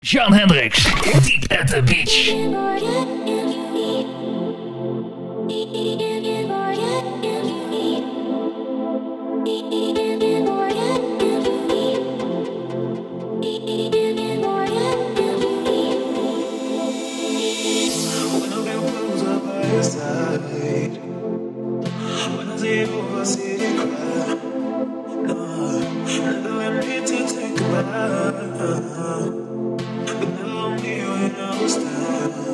John Hendricks, Deep at the Beach. When me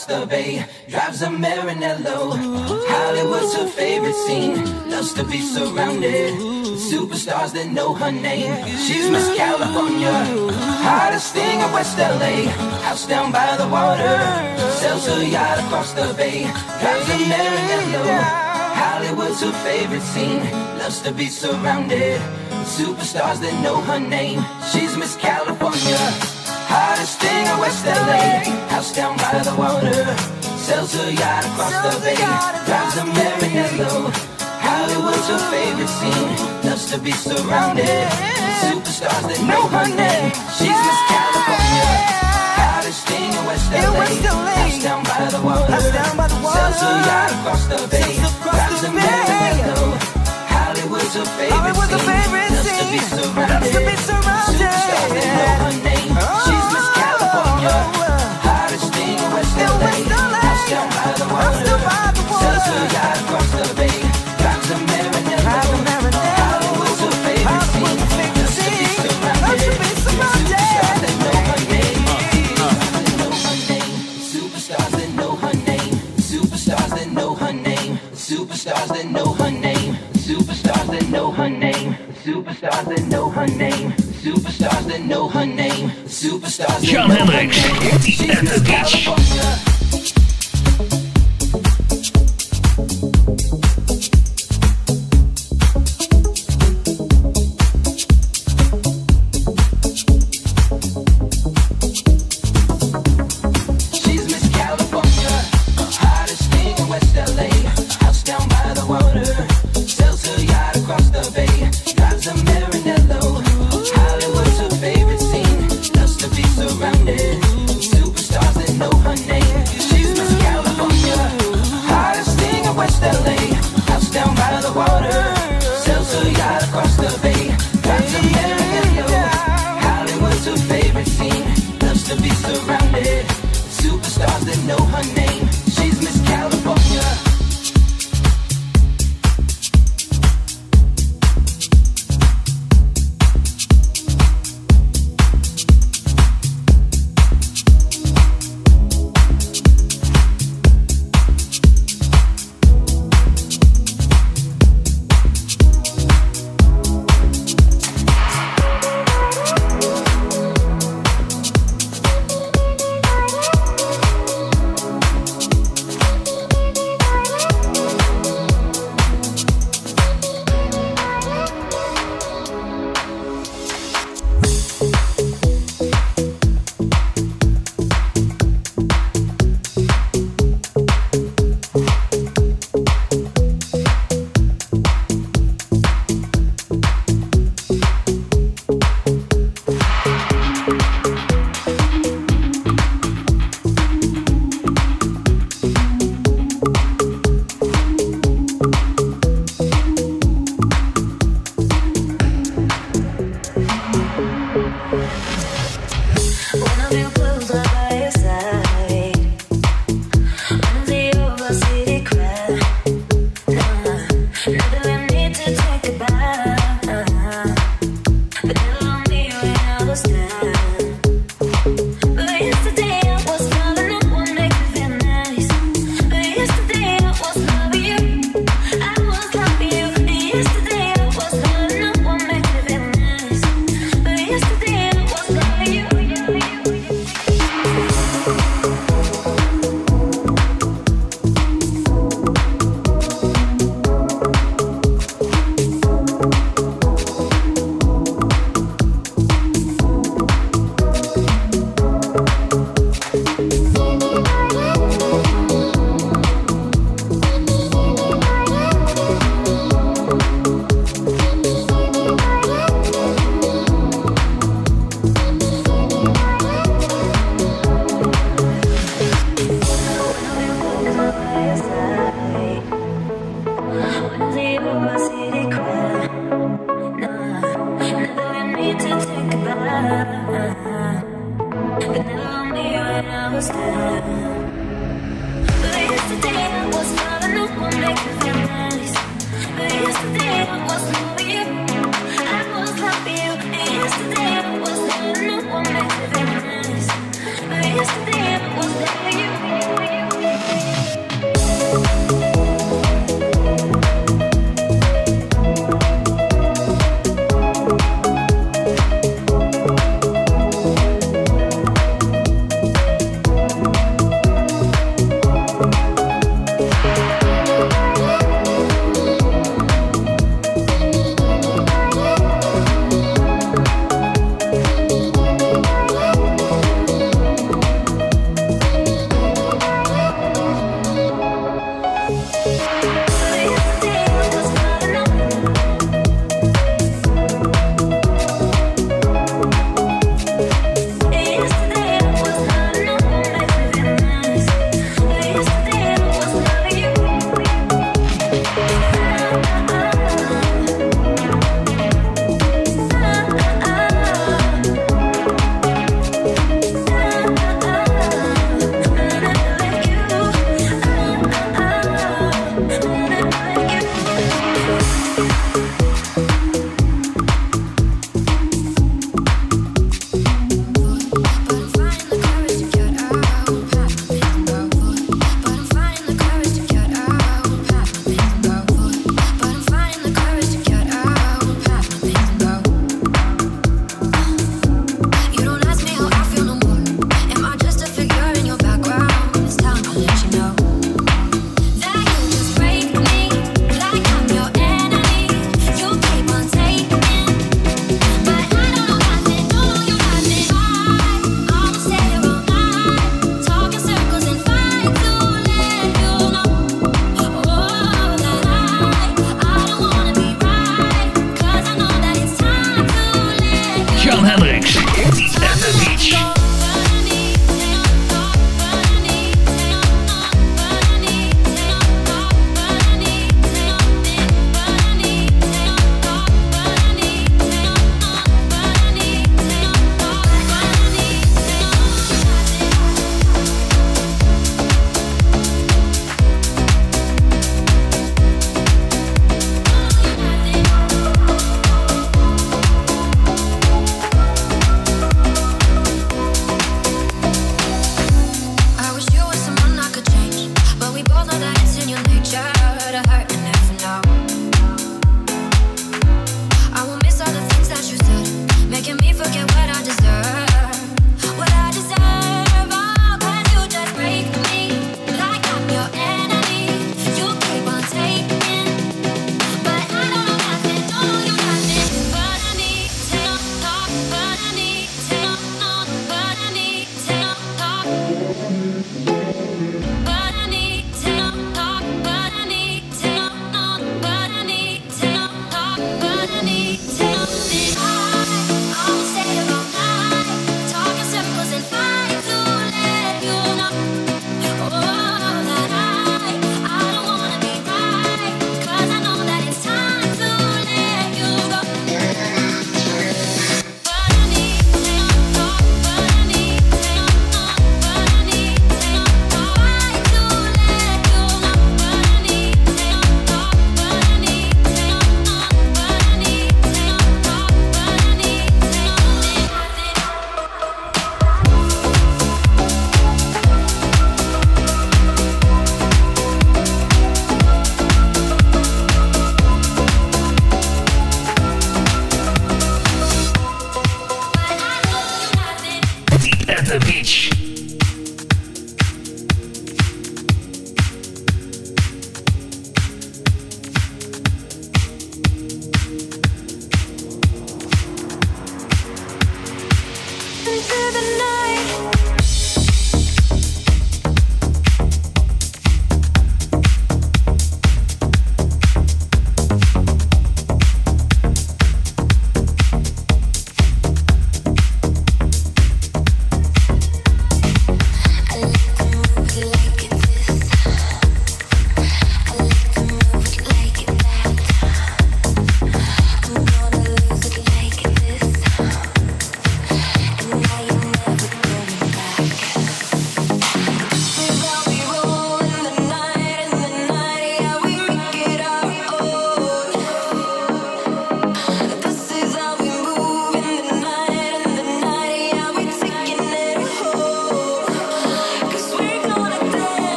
across the bay. Drives a Maranello. Hollywood's her favorite scene. Loves to be surrounded. Superstars that know her name. She's Miss California. Hottest thing in West LA. House down by the water. Sells her yacht across the bay. Drives a Maranello. Hollywood's her favorite scene. Loves to be surrounded. Superstars that know her name. She's Miss California. Hottest West LA. House down by the water. Sells her yacht across the bay. Drives a Maranello. Hollywood's her favorite scene. Loves to be surrounded. with Superstars that know her name. She's Miss California. Hottest thing in West LA. House down by the water. Sells her yacht across the bay. Drives a Maranello. Hollywood's her favorite scene. Loves to be surrounded. Superstars that know her name. She's Miss California. Hottest thing in West LA. House down by the water. Sells her yacht across the bay. Drives a Maranello. Hollywood's her favorite scene. Loves to be surrounded. Superstars that know her name. Superstars that know her name. Superstars that know her name. Know her name.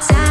Eternity